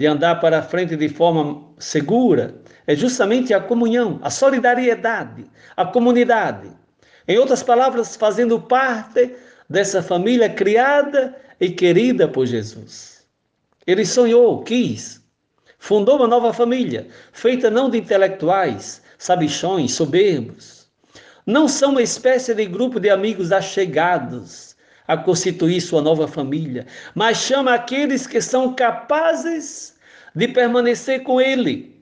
de andar para frente de forma segura é justamente a comunhão, a solidariedade, a comunidade. Em outras palavras, fazendo parte dessa família criada e querida por Jesus. Ele sonhou, quis, fundou uma nova família, feita não de intelectuais, sabichões, soberbos. Não são uma espécie de grupo de amigos achegados, a constituir sua nova família, mas chama aqueles que são capazes de permanecer com Ele.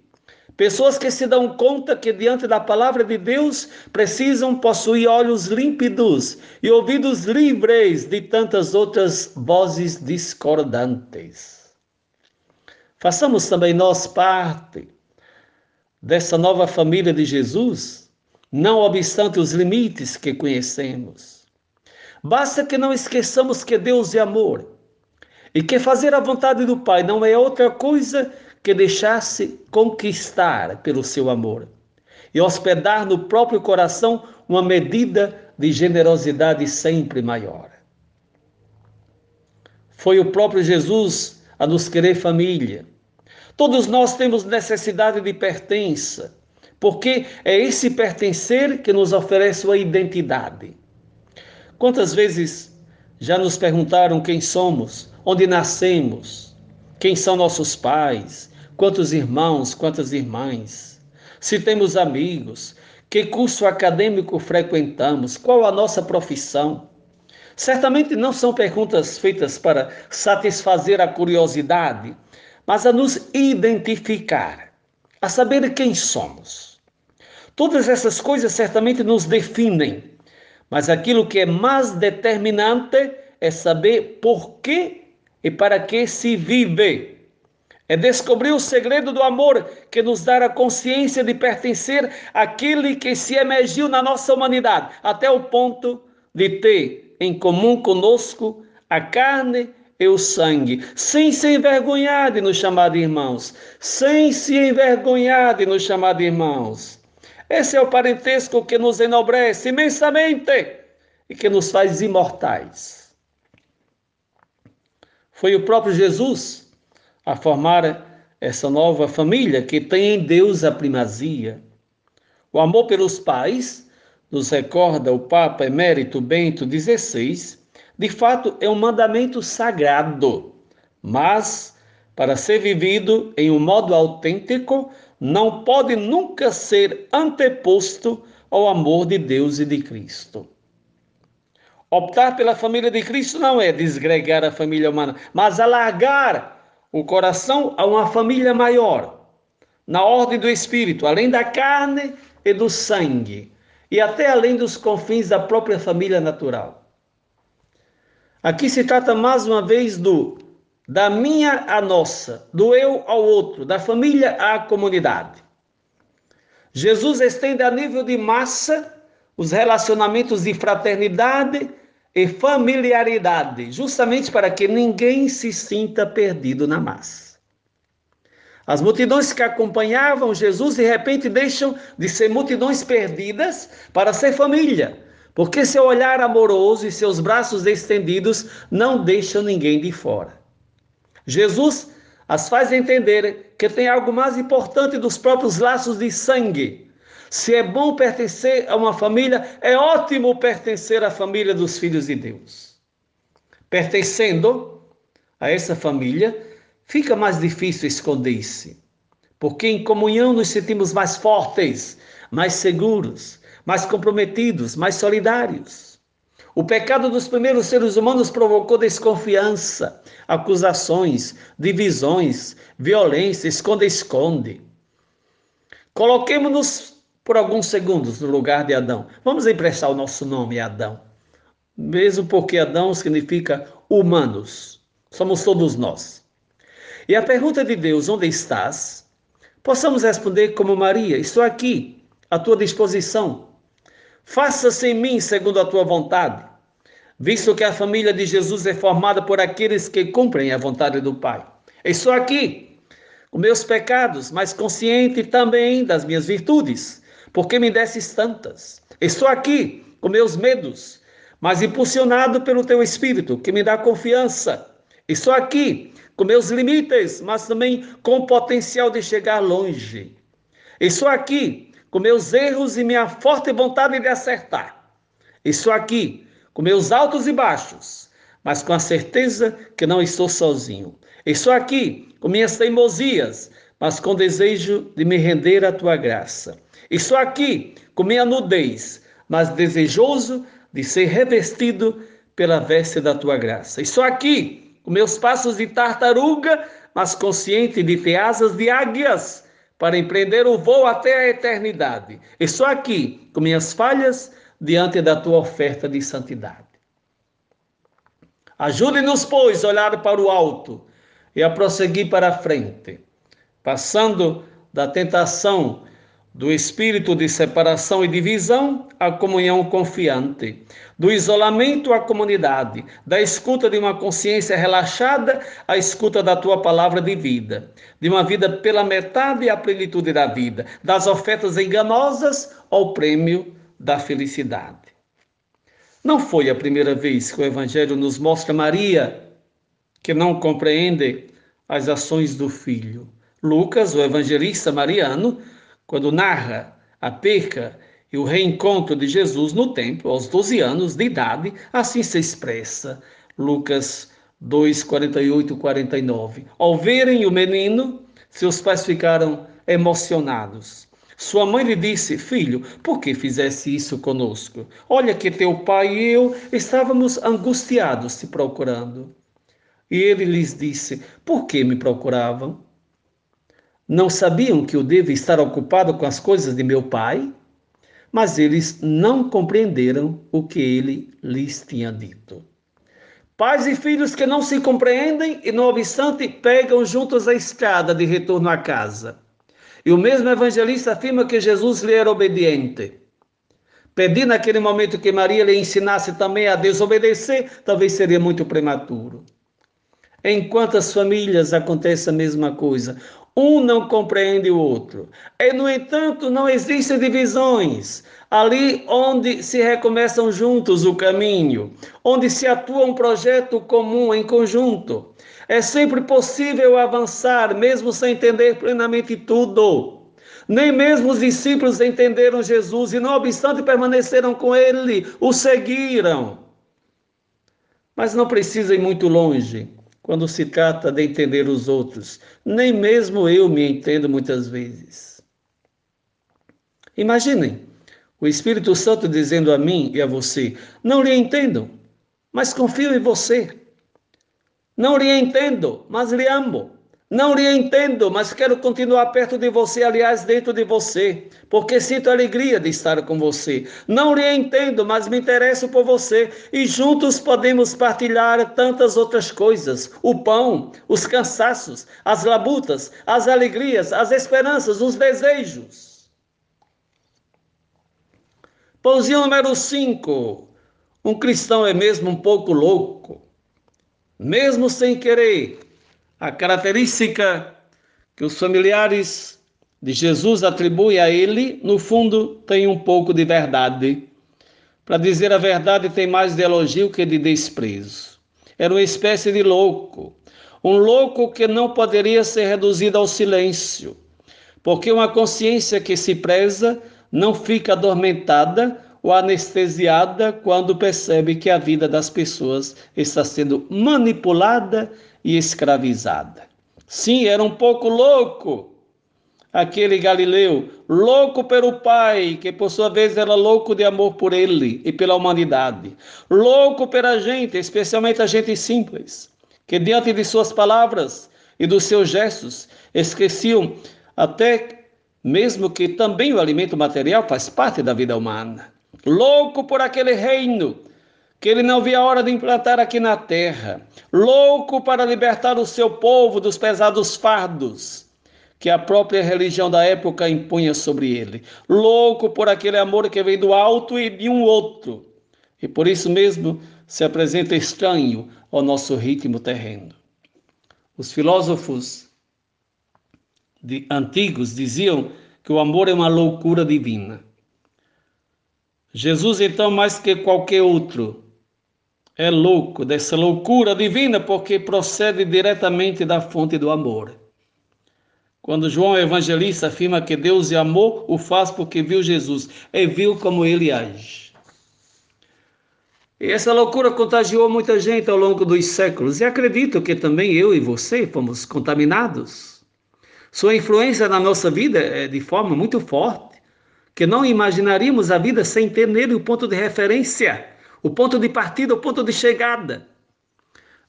Pessoas que se dão conta que diante da palavra de Deus precisam possuir olhos límpidos e ouvidos livres de tantas outras vozes discordantes. Façamos também nós parte dessa nova família de Jesus, não obstante os limites que conhecemos. Basta que não esqueçamos que Deus é amor e que fazer a vontade do Pai não é outra coisa que deixar-se conquistar pelo seu amor e hospedar no próprio coração uma medida de generosidade sempre maior. Foi o próprio Jesus a nos querer família. Todos nós temos necessidade de pertença, porque é esse pertencer que nos oferece uma identidade. Quantas vezes já nos perguntaram quem somos, onde nascemos, quem são nossos pais, quantos irmãos, quantas irmãs, se temos amigos, que curso acadêmico frequentamos, qual a nossa profissão? Certamente não são perguntas feitas para satisfazer a curiosidade, mas a nos identificar, a saber quem somos. Todas essas coisas certamente nos definem mas aquilo que é mais determinante é saber por que e para que se vive. É descobrir o segredo do amor que nos dá a consciência de pertencer àquele que se emergiu na nossa humanidade, até o ponto de ter em comum conosco a carne e o sangue, sem se envergonhar de nos chamar de irmãos, sem se envergonhar de nos chamar de irmãos. Esse é o parentesco que nos enobrece imensamente e que nos faz imortais. Foi o próprio Jesus a formar essa nova família que tem em Deus a primazia. O amor pelos pais, nos recorda o Papa Emérito Bento XVI, de fato é um mandamento sagrado, mas para ser vivido em um modo autêntico, não pode nunca ser anteposto ao amor de Deus e de Cristo. Optar pela família de Cristo não é desgregar a família humana, mas alargar o coração a uma família maior, na ordem do espírito, além da carne e do sangue, e até além dos confins da própria família natural. Aqui se trata mais uma vez do da minha à nossa, do eu ao outro, da família à comunidade. Jesus estende a nível de massa os relacionamentos de fraternidade e familiaridade, justamente para que ninguém se sinta perdido na massa. As multidões que acompanhavam Jesus de repente deixam de ser multidões perdidas para ser família, porque seu olhar amoroso e seus braços estendidos não deixam ninguém de fora. Jesus as faz entender que tem algo mais importante dos próprios laços de sangue. Se é bom pertencer a uma família, é ótimo pertencer à família dos filhos de Deus. Pertencendo a essa família, fica mais difícil esconder-se, porque em comunhão nos sentimos mais fortes, mais seguros, mais comprometidos, mais solidários. O pecado dos primeiros seres humanos provocou desconfiança, acusações, divisões, violência, esconde-esconde. Coloquemos-nos por alguns segundos no lugar de Adão. Vamos emprestar o nosso nome Adão. Mesmo porque Adão significa humanos. Somos todos nós. E a pergunta de Deus, onde estás? Possamos responder como Maria: Estou aqui, à tua disposição. Faça-se em mim segundo a tua vontade, visto que a família de Jesus é formada por aqueles que cumprem a vontade do Pai. Estou aqui, com meus pecados, mas consciente também das minhas virtudes, porque me desses tantas. Estou aqui, com meus medos, mas impulsionado pelo teu Espírito, que me dá confiança. Estou aqui, com meus limites, mas também com o potencial de chegar longe. Estou aqui, com meus erros e minha forte vontade de acertar. Estou aqui, com meus altos e baixos, mas com a certeza que não estou sozinho. Estou aqui, com minhas teimosias, mas com desejo de me render à tua graça. Estou aqui, com minha nudez, mas desejoso de ser revestido pela veste da tua graça. Estou aqui, com meus passos de tartaruga, mas consciente de ter asas de águias para empreender o voo até a eternidade. Estou aqui com minhas falhas diante da tua oferta de santidade. Ajude-nos, pois, a olhar para o alto e a prosseguir para a frente, passando da tentação do espírito de separação e divisão à comunhão confiante, do isolamento à comunidade, da escuta de uma consciência relaxada à escuta da tua palavra de vida, de uma vida pela metade à plenitude da vida, das ofertas enganosas ao prêmio da felicidade. Não foi a primeira vez que o Evangelho nos mostra Maria, que não compreende as ações do Filho. Lucas, o evangelista mariano, quando narra a perca e o reencontro de Jesus no templo aos 12 anos de idade, assim se expressa Lucas 2, 48 49. Ao verem o menino, seus pais ficaram emocionados. Sua mãe lhe disse: Filho, por que fizesse isso conosco? Olha que teu pai e eu estávamos angustiados te procurando. E ele lhes disse: Por que me procuravam? Não sabiam que eu devo estar ocupado com as coisas de meu pai? Mas eles não compreenderam o que ele lhes tinha dito. Pais e filhos que não se compreendem e, no obstante, pegam juntos a escada de retorno à casa. E o mesmo evangelista afirma que Jesus lhe era obediente. Pedir naquele momento que Maria lhe ensinasse também a desobedecer, talvez seria muito prematuro. Em quantas famílias acontece a mesma coisa? Um não compreende o outro. E, no entanto, não existem divisões. Ali onde se recomeçam juntos o caminho, onde se atua um projeto comum em conjunto. É sempre possível avançar, mesmo sem entender plenamente tudo. Nem mesmo os discípulos entenderam Jesus e, não obstante, permaneceram com ele, o seguiram. Mas não precisa ir muito longe quando se trata de entender os outros. Nem mesmo eu me entendo muitas vezes. Imaginem o Espírito Santo dizendo a mim e a você: não lhe entendo, mas confio em você. Não lhe entendo, mas lhe amo. Não lhe entendo, mas quero continuar perto de você, aliás, dentro de você, porque sinto alegria de estar com você. Não lhe entendo, mas me interesso por você e juntos podemos partilhar tantas outras coisas: o pão, os cansaços, as labutas, as alegrias, as esperanças, os desejos. Pãozinho número 5. Um cristão é mesmo um pouco louco, mesmo sem querer a característica que os familiares de Jesus atribuem a ele, no fundo, tem um pouco de verdade. Para dizer a verdade, tem mais de elogio que de desprezo. Era uma espécie de louco, um louco que não poderia ser reduzido ao silêncio, porque uma consciência que se preza não fica adormentada ou anestesiada quando percebe que a vida das pessoas está sendo manipulada e escravizada. Sim, era um pouco louco aquele Galileu, louco pelo Pai, que por sua vez era louco de amor por ele e pela humanidade, louco pela gente, especialmente a gente simples, que diante de suas palavras e dos seus gestos esqueciam até mesmo que também o alimento material faz parte da vida humana. Louco por aquele reino que ele não via a hora de implantar aqui na terra, louco para libertar o seu povo dos pesados fardos que a própria religião da época impunha sobre ele, louco por aquele amor que vem do alto e de um outro, e por isso mesmo se apresenta estranho ao nosso ritmo terreno. Os filósofos de, antigos diziam que o amor é uma loucura divina. Jesus, então, mais que qualquer outro, é louco dessa loucura divina porque procede diretamente da fonte do amor. Quando João Evangelista afirma que Deus amou, o faz porque viu Jesus e viu como ele age. E essa loucura contagiou muita gente ao longo dos séculos, e acredito que também eu e você fomos contaminados. Sua influência na nossa vida é de forma muito forte, que não imaginaríamos a vida sem ter nele o ponto de referência, o ponto de partida, o ponto de chegada.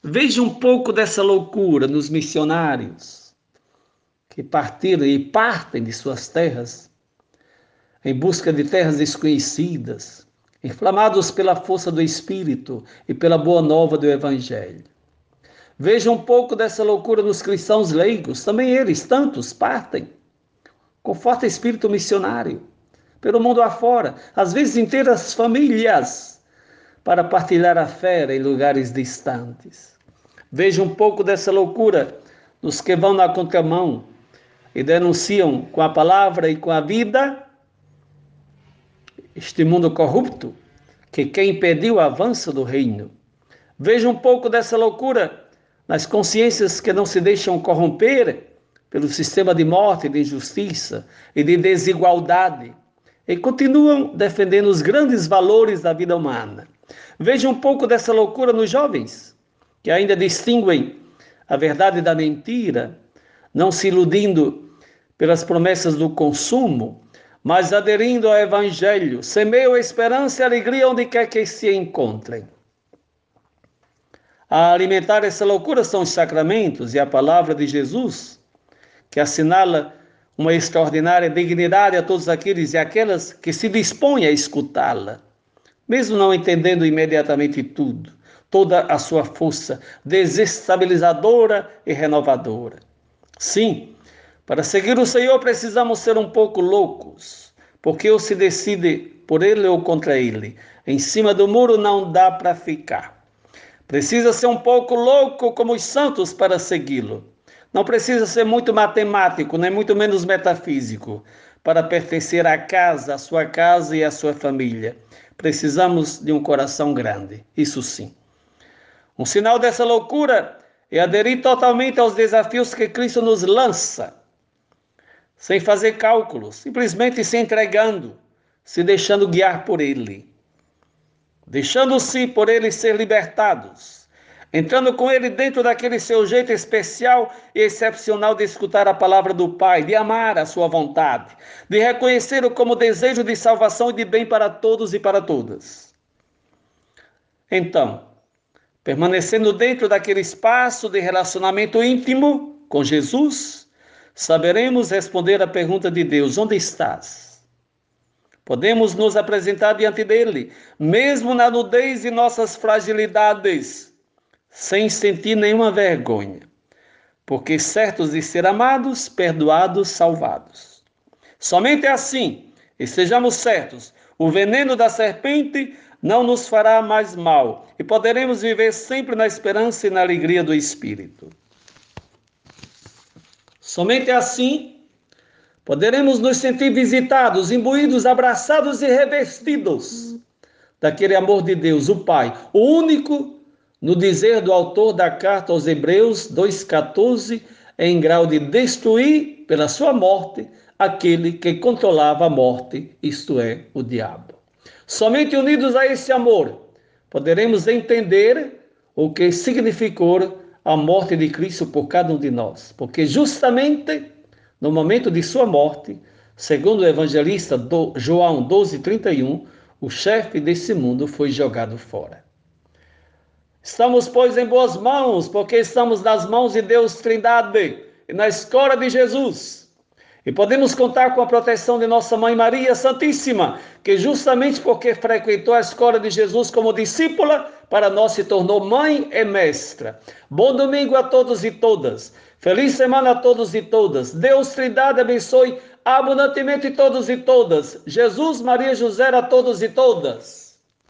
Veja um pouco dessa loucura nos missionários que partiram e partem de suas terras em busca de terras desconhecidas, inflamados pela força do Espírito e pela boa nova do Evangelho. Veja um pouco dessa loucura nos cristãos leigos, também eles, tantos, partem com forte espírito missionário pelo mundo afora, às vezes inteiras famílias, para partilhar a fé em lugares distantes. Veja um pouco dessa loucura nos que vão na contramão, e denunciam com a palavra e com a vida este mundo corrupto que quer impedir o avanço do reino. Veja um pouco dessa loucura nas consciências que não se deixam corromper pelo sistema de morte, de injustiça e de desigualdade e continuam defendendo os grandes valores da vida humana. Veja um pouco dessa loucura nos jovens, que ainda distinguem a verdade da mentira, não se iludindo pelas promessas do consumo, mas aderindo ao Evangelho, semeiam esperança e alegria onde quer que se encontrem. A alimentar essa loucura são os sacramentos e a palavra de Jesus, que assinala uma extraordinária dignidade a todos aqueles e aquelas que se dispõem a escutá-la, mesmo não entendendo imediatamente tudo, toda a sua força desestabilizadora e renovadora. Sim, para seguir o Senhor precisamos ser um pouco loucos, porque ou se decide por Ele ou contra Ele. Em cima do muro não dá para ficar. Precisa ser um pouco louco como os santos para segui-lo. Não precisa ser muito matemático, nem muito menos metafísico, para pertencer à casa, à sua casa e à sua família. Precisamos de um coração grande, isso sim. Um sinal dessa loucura é aderir totalmente aos desafios que Cristo nos lança, sem fazer cálculos, simplesmente se entregando, se deixando guiar por Ele, deixando-se por Ele ser libertados, entrando com Ele dentro daquele seu jeito especial e excepcional de escutar a palavra do Pai, de amar a Sua vontade, de reconhecê-lo como desejo de salvação e de bem para todos e para todas. Então, Permanecendo dentro daquele espaço de relacionamento íntimo com Jesus, saberemos responder à pergunta de Deus: onde estás? Podemos nos apresentar diante dele, mesmo na nudez de nossas fragilidades, sem sentir nenhuma vergonha, porque certos de ser amados, perdoados, salvados. Somente assim, estejamos certos, o veneno da serpente não nos fará mais mal e poderemos viver sempre na esperança e na alegria do Espírito. Somente assim poderemos nos sentir visitados, imbuídos, abraçados e revestidos daquele amor de Deus, o Pai, o único no dizer do autor da carta aos Hebreus 2,14, em grau de destruir pela sua morte aquele que controlava a morte, isto é, o diabo. Somente unidos a esse amor poderemos entender o que significou a morte de Cristo por cada um de nós, porque justamente no momento de sua morte, segundo o evangelista João 12:31, o chefe desse mundo foi jogado fora. Estamos, pois, em boas mãos, porque estamos nas mãos de Deus Trindade e na escola de Jesus. E podemos contar com a proteção de nossa Mãe Maria Santíssima, que justamente porque frequentou a escola de Jesus como discípula, para nós se tornou mãe e mestra. Bom domingo a todos e todas. Feliz semana a todos e todas. Deus Trindade abençoe abundantemente todos e todas. Jesus, Maria, José a todos e todas.